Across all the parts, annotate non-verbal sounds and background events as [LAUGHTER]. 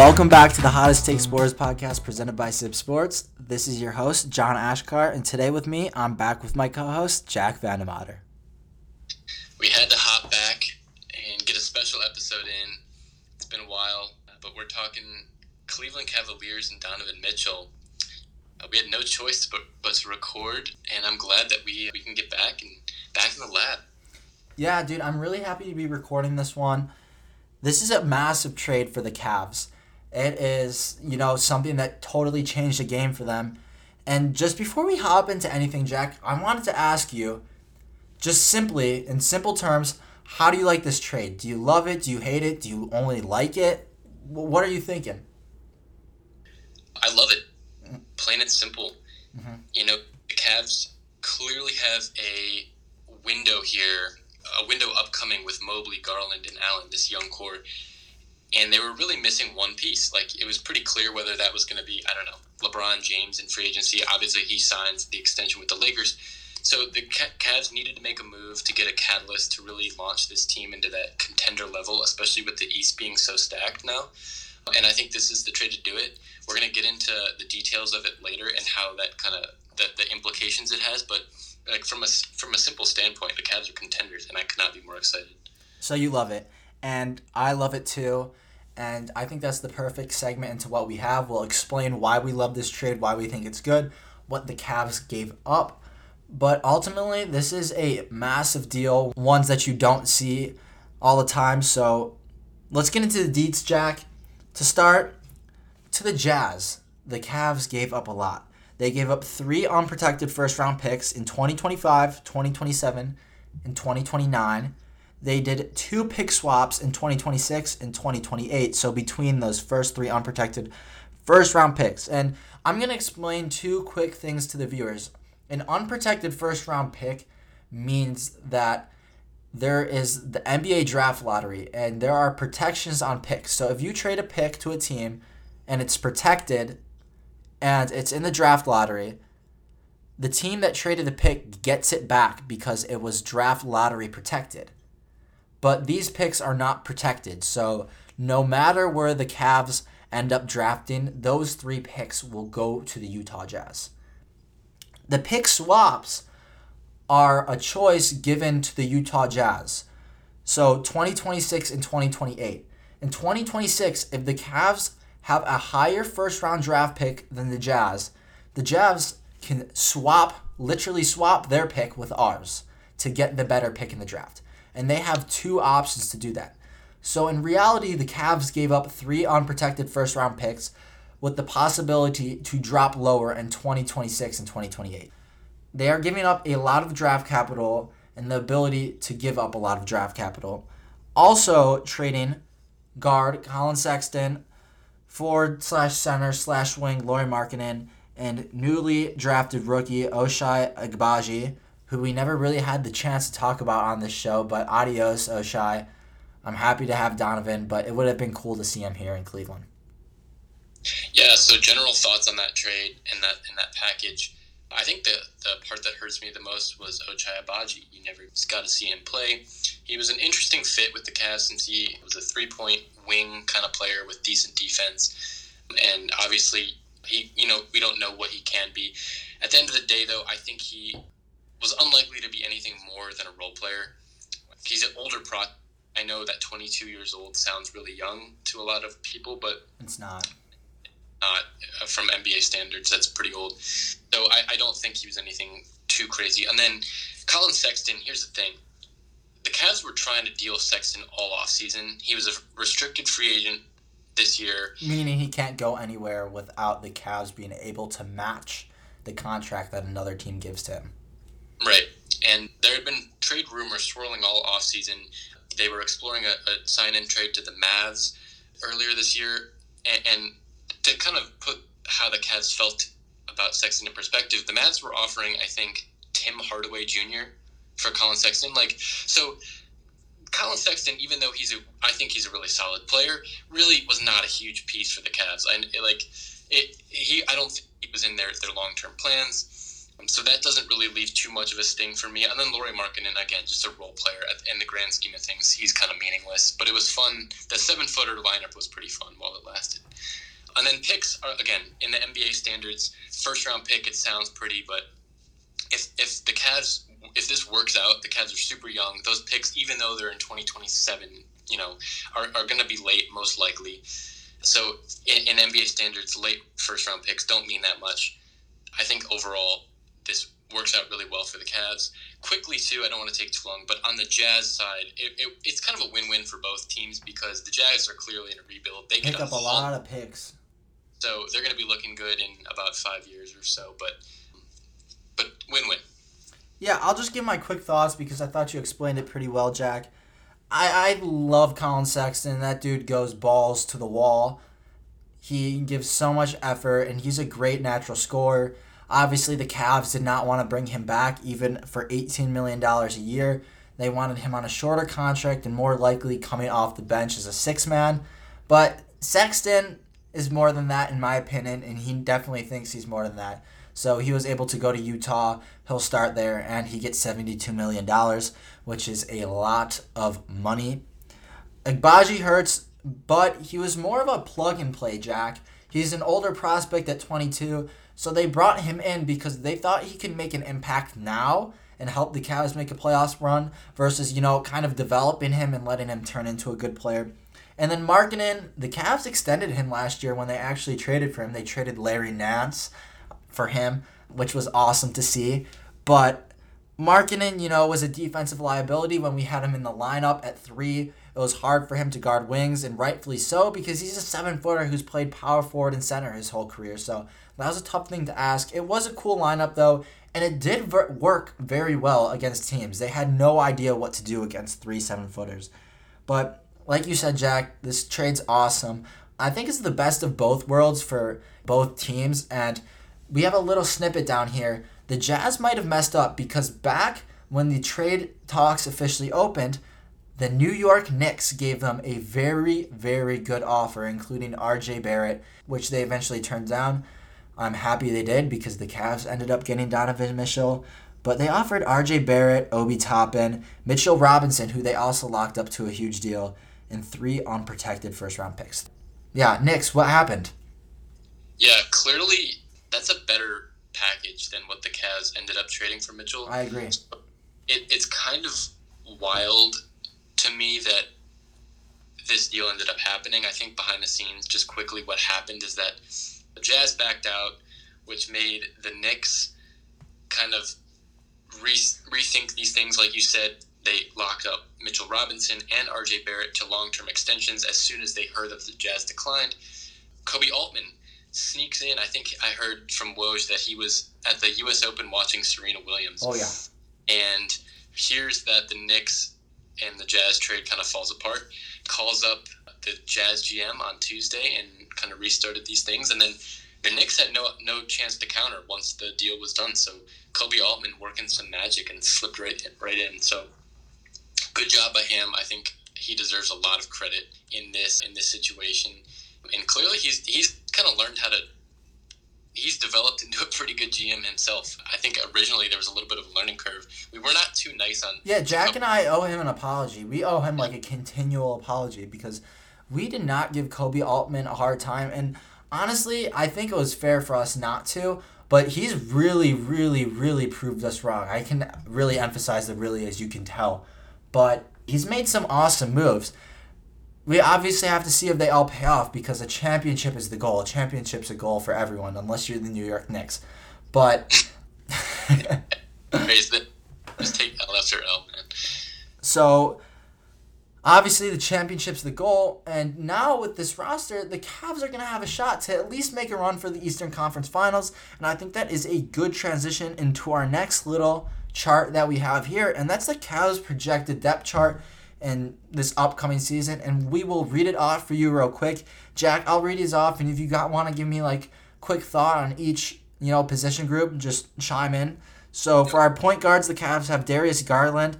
Welcome back to the Hottest Take Sports podcast presented by CIBB Sports. This is your host, John Achkar, and today with me, I'm back with my co host, Jack Vandemotter. We had to hop back and get a special episode in. It's been a while, but we're talking Cleveland Cavaliers and Donovan Mitchell. Uh, we had no choice but, but to record, and I'm glad that we, we can get back and back in the lab. Yeah, dude, I'm really happy to be recording this one. This is a massive trade for the Cavs. It is, you know, something that totally changed the game for them. And just before we hop into anything, Jack, I wanted to ask you, just simply, in simple terms, how do you like this trade? Do you love it? Do you hate it? Do you only like it? What are you thinking? I love it. Plain and simple. Mm-hmm. You know, the Cavs clearly have a window here, a window upcoming with Mobley, Garland, and Allen, this young core. And they were really missing one piece. Like, it was pretty clear whether that was going to be, I don't know, LeBron James in free agency. Obviously, he signs the extension with the Lakers. So the Cavs needed to make a move to get a catalyst to really launch this team into that contender level, especially with the East being so stacked now. And I think this is the trade to do it. We're going to get into the details of it later and how that kind of the, the implications it has. But like from a from a simple standpoint, the Cavs are contenders, and I could not be more excited. So you love it, and I love it too. And I think that's the perfect segment into what we have. We'll explain why we love this trade, why we think it's good, what the Cavs gave up. But ultimately, this is a massive deal, ones that you don't see all the time. So let's get into the deets, Jack. To start, to the Jazz, the Cavs gave up a lot. They gave up three unprotected first round picks in 2025, 2027, and 2029. They did two pick swaps in 2026 and 2028. So between those first three unprotected first round picks. And I'm going to explain two quick things to the viewers. An unprotected first round pick means that there is the NBA draft lottery and there are protections on picks. So if you trade a pick to a team and it's protected and it's in the draft lottery, the team that traded the pick gets it back because it was draft lottery protected. But these picks are not protected. So no matter where the Cavs end up drafting, those three picks will go to the Utah Jazz. The pick swaps are a choice given to the Utah Jazz. So 2026 and 2028. In 2026, if the Cavs have a higher first round draft pick than the Jazz, the Jazz can swap, literally swap their pick with ours to get the better pick in the draft. And they have two options to do that. So in reality, the Cavs gave up three unprotected first round picks with the possibility to drop lower in 2026 and 2028. They are giving up a lot of draft capital and the ability to give up a lot of draft capital. Also trading guard Collin Sexton, forward slash center slash wing Lauri Markkanen, and newly drafted rookie Ochai Agbaji, who we never really had the chance to talk about on this show, but adios, Ochai. I'm happy to have Donovan, but it would have been cool to see him here in Cleveland. Yeah, so general thoughts on that trade and that in that package. I think the the part that hurts me the most was Ochai Agbaji. You never got to see him play. He was an interesting fit with the Cavs since he was a three point wing kind of player with decent defense, and obviously he you know we don't know what he can be. At the end of the day, though, I think he was unlikely to be anything more than a role player. He's an older pro. I know that 22 years old sounds really young to a lot of people, but it's not not uh, from NBA standards. That's pretty old. So I, I don't think he was anything too crazy. And then Collin Sexton, here's the thing. The Cavs were trying to deal Sexton all off season. He was a restricted free agent this year. Meaning he can't go anywhere without the Cavs being able to match the contract that another team gives to him. Right. And there had been trade rumors swirling all off season. They were exploring a, a sign in trade to the Mavs earlier this year. And, and to kind of put how the Cavs felt about Sexton in perspective, the Mavs were offering, I think, Tim Hardaway Jr. for Collin Sexton. Like, so Collin Sexton, even though he's a, I think he's a really solid player, really was not a huge piece for the Cavs. And like it. He, I don't think he was in their their long term plans. So that doesn't really leave too much of a sting for me. And then Lauri Markkanen, again, just a role player. In the grand scheme of things, he's kind of meaningless. But it was fun. The seven footer lineup was pretty fun while it lasted. and then picks are again in the NBA standards. First round pick, it sounds pretty, but if if the Cavs if this works out, the Cavs are super young. Those picks, even though they're in 2027, you know, are, are going to be late most likely. So in, in NBA standards, late first round picks don't mean that much. I think overall this works out really well for the Cavs. Quickly too, I don't want to take too long, but on the Jazz side, it, it, it's kind of a win-win for both teams because the Jazz are clearly in a rebuild. They pick up a lot of picks, so they're going to be looking good in about five years or so. But but win-win. Yeah, I'll just give my quick thoughts because I thought you explained it pretty well, Jack. I, I love Collin Sexton. That dude goes balls to the wall. He gives so much effort, and he's a great natural scorer. Obviously, the Cavs did not want to bring him back even for $18 million a year. They wanted him on a shorter contract and more likely coming off the bench as a six man. But Sexton is more than that, in my opinion, and he definitely thinks he's more than that. So he was able to go to Utah. He'll start there, and he gets $72 million, which is a lot of money. Agbaji hurts, but he was more of a plug and play, Jack. He's an older prospect at 22, so they brought him in because they thought he could make an impact now and help the Cavs make a playoffs run versus, you know, kind of developing him and letting him turn into a good player. And then Markkanen, the Cavs extended him last year when they actually traded for him. They traded Larry Nance for him, which was awesome to see. But Markkanen, you know, was a defensive liability when we had him in the lineup at three. It was hard for him to guard wings, and rightfully so, because he's a seven footer who's played power forward and center his whole career. So that was a tough thing to ask. It was a cool lineup, though, and it did ver- work very well against teams. They had no idea what to do against three seven footers. But like you said, Jack, this trade's awesome. I think it's the best of both worlds for both teams, and we have a little snippet down here. The Jazz might have messed up because back when the trade talks officially opened, the New York Knicks gave them a very, very good offer, including RJ Barrett, which they eventually turned down. I'm happy they did because the Cavs ended up getting Donovan Mitchell. But they offered RJ Barrett, Obi Toppin, Mitchell Robinson, who they also locked up to a huge deal, and three unprotected first round picks. Yeah, Knicks, what happened? Yeah, clearly that's a better package than what the Cavs ended up trading for Mitchell. I agree. it, it's kind of wild to me that this deal ended up happening. I think behind the scenes, just quickly, what happened is that the Jazz backed out, which made the Knicks kind of re- rethink these things. Like you said, they locked up Mitchell Robinson and RJ Barrett to long term extensions as soon as they heard that the Jazz declined. Koby Altman sneaks in. I think I heard from Woj that he was at the U.S. Open watching Serena Williams. Oh yeah. And hears that the Knicks and the Jazz trade kind of falls apart. Calls up the Jazz GM on Tuesday and kind of restarted these things. And then the Knicks had no no chance to counter once the deal was done. So Koby Altman working some magic and slipped right in, right in. So good job by him. I think he deserves a lot of credit in this in this situation. And clearly he's he's kind of learned how to he's developed into a pretty good GM himself. I think originally there was a little bit of a learning curve. We were not too nice on. Yeah, Jack and I owe him an apology. We owe him like a continual apology because we did not give Koby Altman a hard time, and honestly, I think it was fair for us not to. But he's really, really, really proved us wrong. I can really emphasize the really, as you can tell. But he's made some awesome moves we obviously have to see if they all pay off because a championship is the goal. A championship's a goal for everyone, unless you're the New York Knicks. But [LAUGHS] just take L after L, man. So obviously the championship's the goal, and now with this roster, the Cavs are gonna have a shot to at least make a run for the Eastern Conference Finals, and I think that is a good transition into our next little chart that we have here, and that's the Cavs projected depth chart in this upcoming season, and we will read it off for you real quick. Jack, I'll read these off, and if you got want to give me like quick thought on each you know position group, just chime in. So for our point guards, the Cavs have Darius Garland,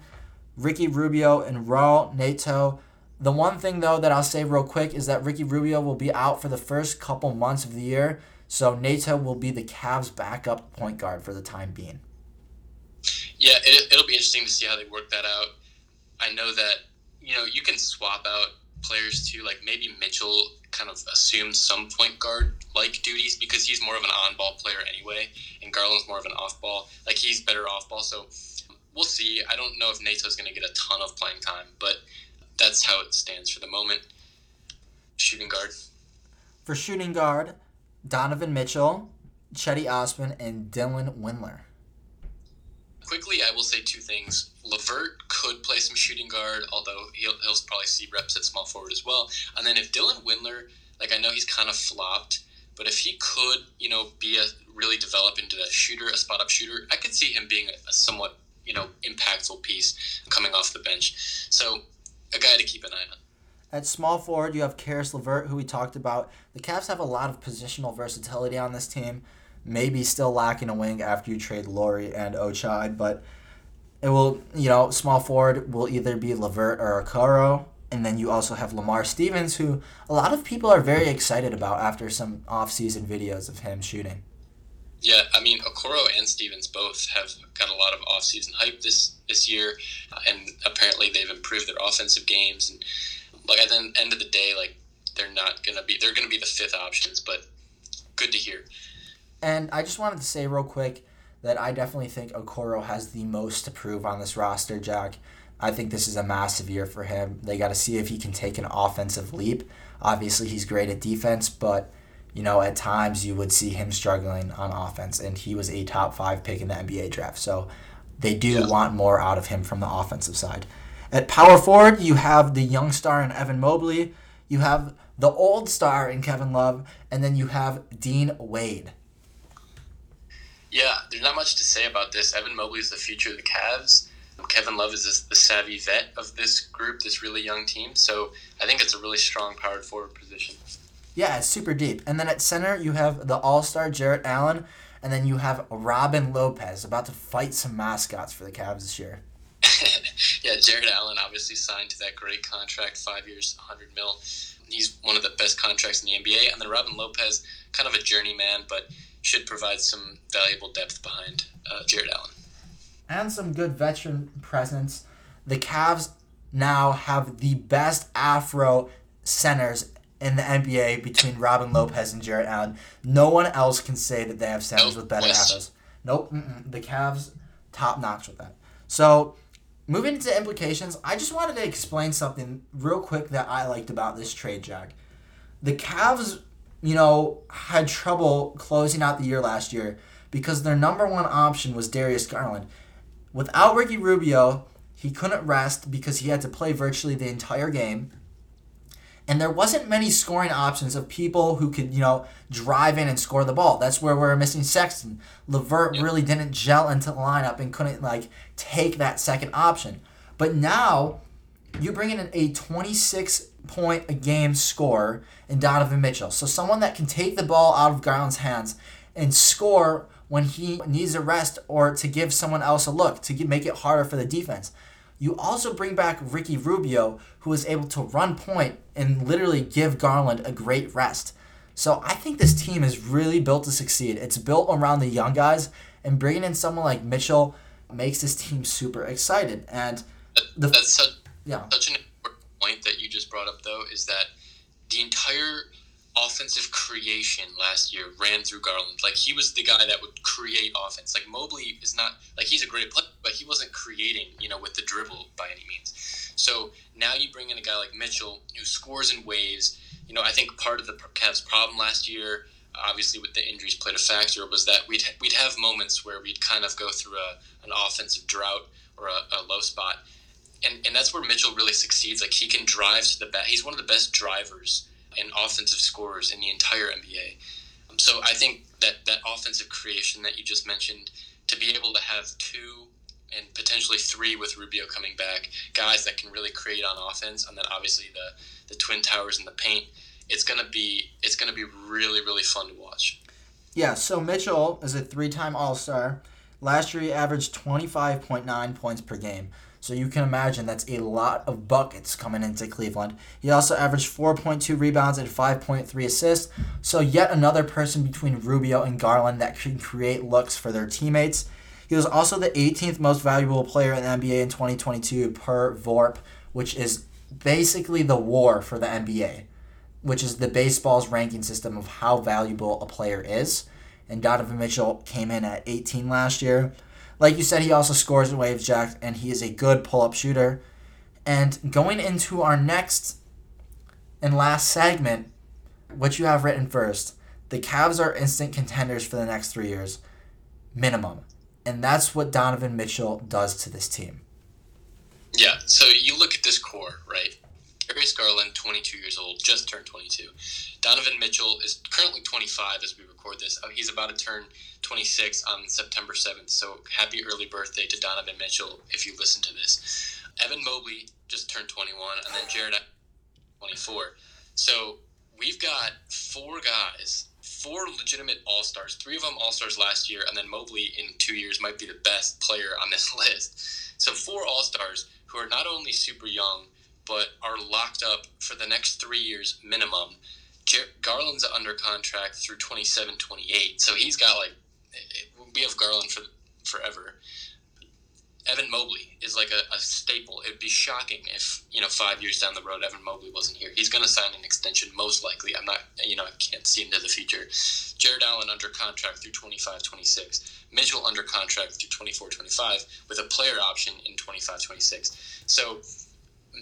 Ricky Rubio, and Raul Neto. The one thing though that I'll say real quick is that Ricky Rubio will be out for the first couple months of the year, so Neto will be the Cavs' backup point guard for the time being. Yeah, it, it'll be interesting to see how they work that out. I know that you know, you can swap out players too. Like maybe Mitchell kind of assumes some point guard like duties because he's more of an on ball player anyway, and Garland's more of an off ball. Like he's better off ball. So we'll see. I don't know if Neto's going to get a ton of playing time, but that's how it stands for the moment. Shooting guard. For shooting guard, Donovan Mitchell, Cedi Osman, and Dylan Windler. Quickly, I will say two things. LeVert could play some shooting guard, although he'll, he'll probably see reps at small forward as well. And then if Dylan Windler, like I know he's kind of flopped, but if he could, you know, be a really develop into a shooter, a spot up shooter, I could see him being a, somewhat, you know, impactful piece coming off the bench. So a guy to keep an eye on. At small forward, you have Caris LeVert, who we talked about. The Cavs have a lot of positional versatility on this team. Maybe still lacking a wing after you trade Lauri and Ochai, but it will, you know, small forward will either be LeVert or Okoro. And then you also have Lamar Stevens, who a lot of people are very excited about after some off-season videos of him shooting. Yeah, I mean, Okoro and Stevens both have got a lot of off-season hype this this year, uh, and apparently they've improved their offensive games. And like at the end of the day, like they're not gonna be they're gonna be the fifth options, but good to hear. And I just wanted to say real quick that I definitely think Okoro has the most to prove on this roster, Jack. I think this is a massive year for him. They got to see if he can take an offensive leap. Obviously, he's great at defense, but you know, at times you would see him struggling on offense, and he was a top five pick in the NBA draft. So they do yeah. want more out of him from the offensive side. At power forward, you have the young star in Evan Mobley, you have the old star in Kevin Love, and then you have Dean Wade. Yeah, there's not much to say about this. Evan Mobley is the future of the Cavs. Kevin Love is the savvy vet of this group, this really young team. So I think it's a really strong powered forward position. Yeah, it's super deep. And then at center, you have the all star Jarrett Allen, and then you have Robin Lopez about to fight some mascots for the Cavs this year. [LAUGHS] yeah, Jarrett Allen obviously signed to that great contract, five years, 100 mil. He's one of the best contracts in the NBA. And then Robin Lopez, kind of a journeyman, but should provide some valuable depth behind uh, Jarrett Allen. And some good veteran presence. The Cavs now have the best Afro centers in the NBA between Robin Lopez and Jarrett Allen. No one else can say that they have centers nope. with better West. Afros. Nope. Mm-mm. The Cavs, top notch with that. So, moving into implications, I just wanted to explain something real quick that I liked about this trade, Jack. The Cavs you know, had trouble closing out the year last year because their number one option was Darius Garland. Without Ricky Rubio, he couldn't rest because he had to play virtually the entire game. And there wasn't many scoring options of people who could, you know, drive in and score the ball. That's where we're missing Sexton. LeVert really didn't gel into the lineup and couldn't like take that second option. But now you bring in a 26 point a game scorer in Donovan Mitchell. So someone that can take the ball out of Garland's hands and score when he needs a rest or to give someone else a look to make it harder for the defense. You also bring back Ricky Rubio, who is able to run point and literally give Garland a great rest. So I think this team is really built to succeed. It's built around the young guys, and bringing in someone like Mitchell makes this team super excited. And the, that's such, yeah. such an important point that you just brought up, though, is that the entire offensive creation last year ran through Garland. Like he was the guy that would create offense. Like Mobley is not like he's a great player, but he wasn't creating, you know, with the dribble by any means. So now you bring in a guy like Mitchell who scores in waves. You know, I think part of the Cavs' problem last year, obviously with the injuries played a factor, was that we'd we'd have moments where we'd kind of go through a an offensive drought or a, a low spot and, and that's where Mitchell really succeeds. Like he can drive to the back. He's one of the best drivers and offensive scorers in the entire NBA. Um, so I think that that offensive creation that you just mentioned, to be able to have two and potentially three with Rubio coming back, guys that can really create on offense, and then obviously the the twin towers in the paint. It's gonna be it's gonna be really really fun to watch. Yeah. So Mitchell is a three time All Star. Last year he averaged twenty five point nine points per game. So you can imagine that's a lot of buckets coming into Cleveland. He also averaged 4.2 rebounds and 5.3 assists. So yet another person between Rubio and Garland that can create looks for their teammates. He was also the 18th most valuable player in the NBA in 2022 per VORP, which is basically the war for the NBA. which is the baseball's ranking system of how valuable a player is. And Donovan Mitchell came in at 18 last year. Like you said, he also scores in waves jack, and he is a good pull up shooter. And going into our next and last segment, what you have written first, the Cavs are instant contenders for the next three years, minimum. And that's what Donovan Mitchell does to this team. Yeah, so you look at this core, right? Darius Garland, 22 years old, just turned 22. Donovan Mitchell is currently 25 as we record this. Uh, he's about to turn 26 on September 7th. So happy early birthday to Donovan Mitchell if you listen to this. Evan Mobley just turned 21, and then Jarrett 24. So we've got four guys, four legitimate All Stars. Three of them All Stars last year, and then Mobley in two years might be the best player on this [LAUGHS] list. So four All Stars who are not only super young but are locked up for the next three years minimum. Jar- Garland's under contract through 27, 28, so he's got like we have Garland for forever. Evan Mobley is like a, a, staple. It'd be shocking if you know five years down the road Evan Mobley wasn't here. He's going to sign an extension most likely. I'm not you know I can't see into the future. Jarrett Allen under contract through 25, 26. Mitchell under contract through 24, 25 with a player option in 25, 26. So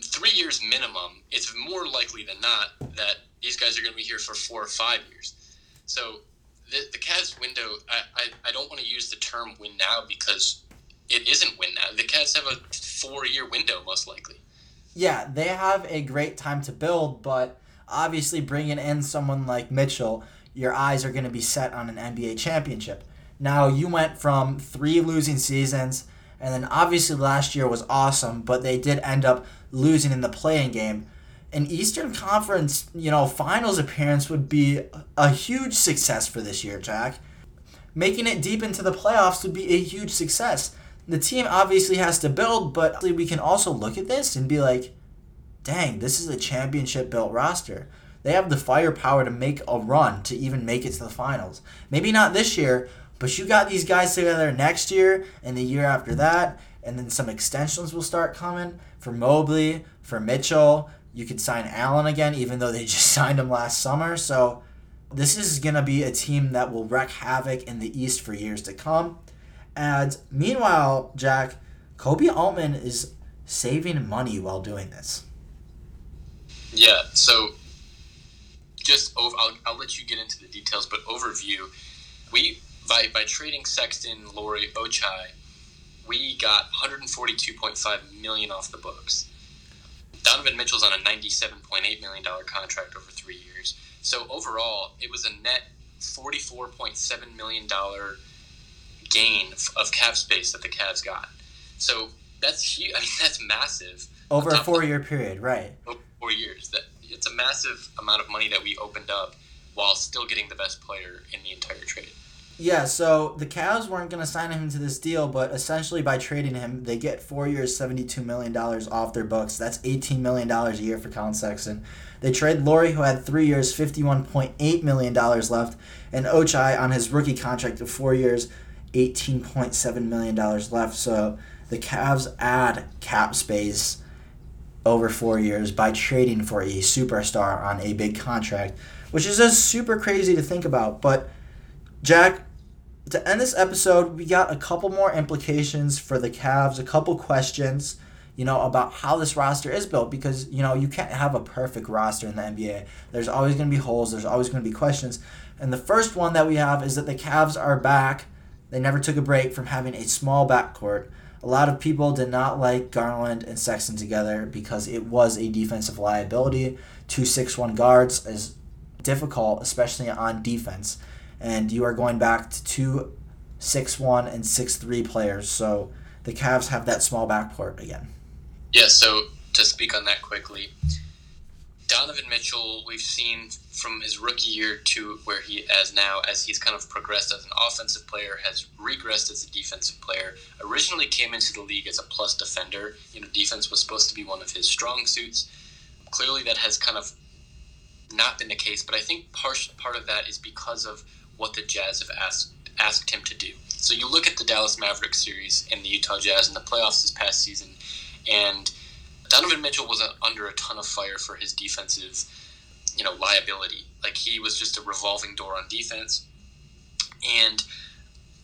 three years minimum. It's more likely than not that these guys are going to be here for four or five years. So the, the Cavs window, I, I, I don't want to use the term win now because it isn't win now. The Cavs have a four year window, most likely. Yeah, they have a great time to build, but obviously bringing in someone like Mitchell, your eyes are going to be set on an NBA championship. Now, you went from three losing seasons, and then obviously last year was awesome, but they did end up losing in the play-in game. An Eastern Conference, you know, finals appearance would be a huge success for this year, Jack. Making it deep into the playoffs would be a huge success the team obviously has to build, but we can also look at this and be like, dang, this is a championship built roster. They have the firepower to make a run to even make it to the finals. Maybe not this year, but you got these guys together next year and the year after that, and then some extensions will start coming for Mobley, for Mitchell. You could sign Allen again, even though they [LAUGHS] just signed him last summer. So this is going to be a team that will wreak havoc in the East for years to come. And meanwhile, Jack, Koby Altman is saving money while doing this. Yeah, so just over, I'll, I'll let you get into the details, but overview, we by by trading Sexton, Lauri, Ochai, we got 142.5 million off the books. Donovan Mitchell's on a 97.8 million dollar contract over three years. So overall, it was a net 44.7 million dollar gain of cap space that the Cavs got. So that's huge. I mean, [LAUGHS] that's massive. Over a four-year period, right? Oh, four years. That it's a massive amount of money that we opened up while still getting the best player in the entire trade. Yeah, so the Cavs weren't going to sign him to this deal, but essentially by trading him, they get four years, $72 million off their books. That's $18 million a year for Collin Sexton. They trade Lauri, who had three years, $51.8 million left, and Ochai on his rookie contract of four years, $18.7 million left. So the Cavs add cap space over four years by trading for a superstar on a big contract, which is just super crazy to think about. But, Jack, to end this episode, we got a couple more implications for the Cavs, a couple questions, you know, about how this roster is built because, you know, you can't have a perfect roster in the NBA. There's always going to be holes, there's always going to be questions. And the first one that we have is that the Cavs are back they never took a break from having a small backcourt. A lot of people did not like Garland and Sexton together because it was a defensive liability. Two six-one guards is difficult, especially on defense. And you are going back to two six-one and six-three players. So the Cavs have that small backcourt again. Yeah, so to speak on that quickly, Donovan Mitchell, we've seen from his rookie year to where he is now, as he's kind of progressed as an offensive player, has regressed as a defensive player. Originally came into the league as a plus defender. You know, defense was supposed to be one of his strong suits. Clearly, that has kind of not been the case, but I think part part of that is because of what the Jazz have asked asked him to do. So you look at the Dallas Mavericks series and the Utah Jazz in the playoffs this past season, and Donovan Mitchell was under a ton of fire for his defensive you know liability. Like he was just a revolving door on defense, and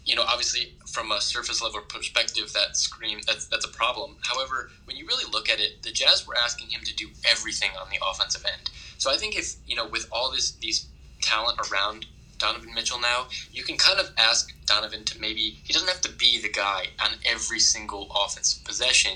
you know obviously from a surface level perspective that scream that's that's a problem. However, when you really look at it, the Jazz were asking him to do everything on the offensive end. So I think if you know with all this these talent around Donovan Mitchell now, you can kind of ask Donovan to maybe he doesn't have to be the guy on every single offensive possession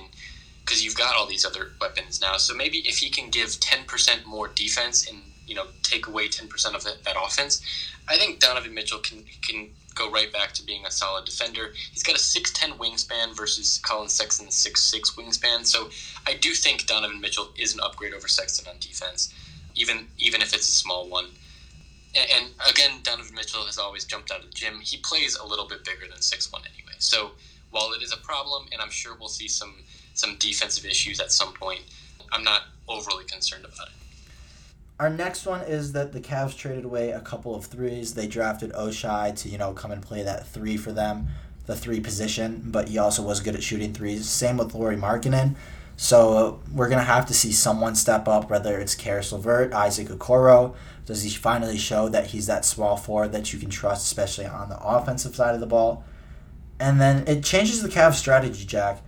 because you've got all these other weapons now. So maybe if he can give 10% more defense and you know take away 10% of that, that offense, I think Donovan Mitchell can can go right back to being a solid defender. He's got a 6'10 wingspan versus Collin Sexton's 6'6 wingspan. So I do think Donovan Mitchell is an upgrade over Sexton on defense, even even if it's a small one. And, again, Donovan Mitchell has always jumped out of the gym. He plays a little bit bigger than 6'1 anyway. So while it is a problem, and I'm sure we'll see some some defensive issues at some point, I'm not overly concerned about it. Our next one is that the Cavs traded away a couple of threes. They drafted Ochai to, you know, come and play that three for them, the three position, but he also was good at shooting threes. Same with Lauri Markkanen. So uh, we're going to have to see someone step up, whether it's Caris LeVert, Isaac Okoro. Does he finally show that he's that small forward that you can trust, especially on the offensive side of the ball? And then it changes the Cavs' strategy, Jack.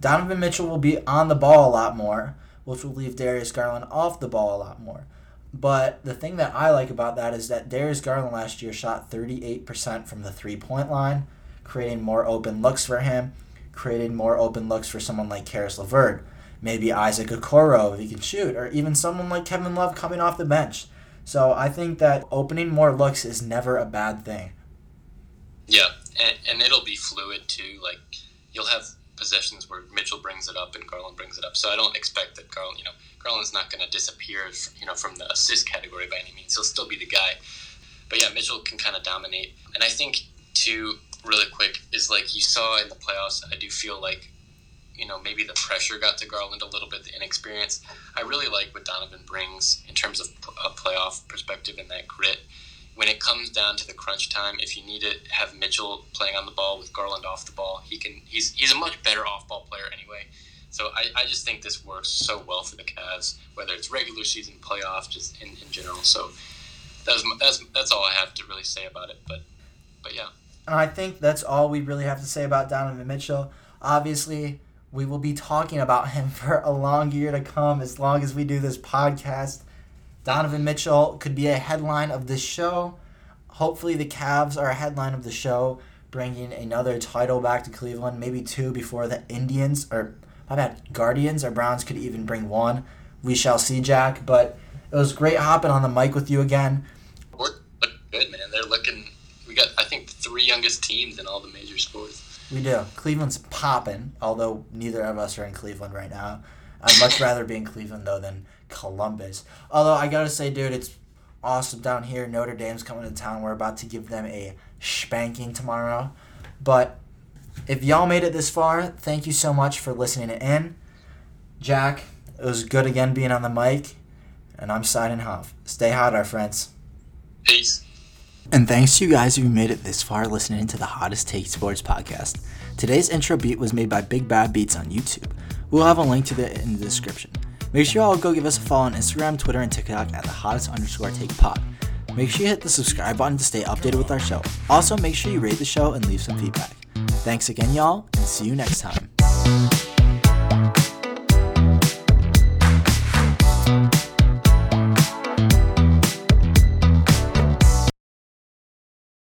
Donovan Mitchell will be on the ball a lot more, which will leave Darius Garland off the ball a lot more. But the thing that I like about that is that Darius Garland last year shot 38% from the three point line, creating more open looks for him, creating more open looks for someone like Caris LeVert, maybe Isaac Okoro if he can shoot, or even someone like Kevin Love coming off the bench. So I think that opening more looks is never a bad thing. Yeah, and, and it'll be fluid too. Like you'll have possessions where Mitchell brings it up and Garland brings it up. So I don't expect that Garland, you know, Garland's not going to disappear, you know, from the assist category by any means. He'll still be the guy. But yeah, Mitchell can kind of dominate. And I think too, really quick, is like you saw in the playoffs. I do feel like, you know, maybe the pressure got to Garland a little bit, the inexperience. I really like what Donovan brings in terms of a playoff perspective and that grit when it comes down to the crunch time, if you need to have Mitchell playing on the ball with Garland off the ball, he can. He's he's a much better off ball player anyway. So I, I just think this works so well for the Cavs, whether it's regular season, playoff, just in, in general. So that's that's that's all I have to really say about it. But but yeah. I think that's all we really have to say about Donovan Mitchell. Obviously, we will be talking about him [LAUGHS] for a long year to come as long as we do this podcast. Donovan Mitchell could be a headline of this show. Hopefully, the Cavs are a headline of the show, bringing another title back to Cleveland, maybe two before the Indians, or my bad, Guardians or Browns could even bring one. We shall see, Jack. But it was great hopping on the mic with you again. We're good, man. They're looking. We got, I think, the three youngest teams in all the major sports. We do. Cleveland's popping, although neither of us are in Cleveland right now. I'd much [LAUGHS] rather be in Cleveland though than Columbus. Although I gotta say, dude, it's awesome down here. Notre Dame's coming to town. We're about to give them a spanking tomorrow. But if y'all made it this far, thank you so much for listening in. Jack, it was good again being on the mic, and I'm signing off. Stay hot, our friends. Peace. And thanks to you guys who made it this far listening to the Hottest Take Sports podcast. Today's intro beat was made by Big Bad Beats on YouTube. We'll have a link to it in the description. Make sure y'all go give us a follow on Instagram, Twitter, and TikTok at the hottest underscore take pod. Make sure you hit the subscribe button to stay updated with our show. Also, make sure you rate the show and leave some feedback. Thanks again, y'all, and see you next time.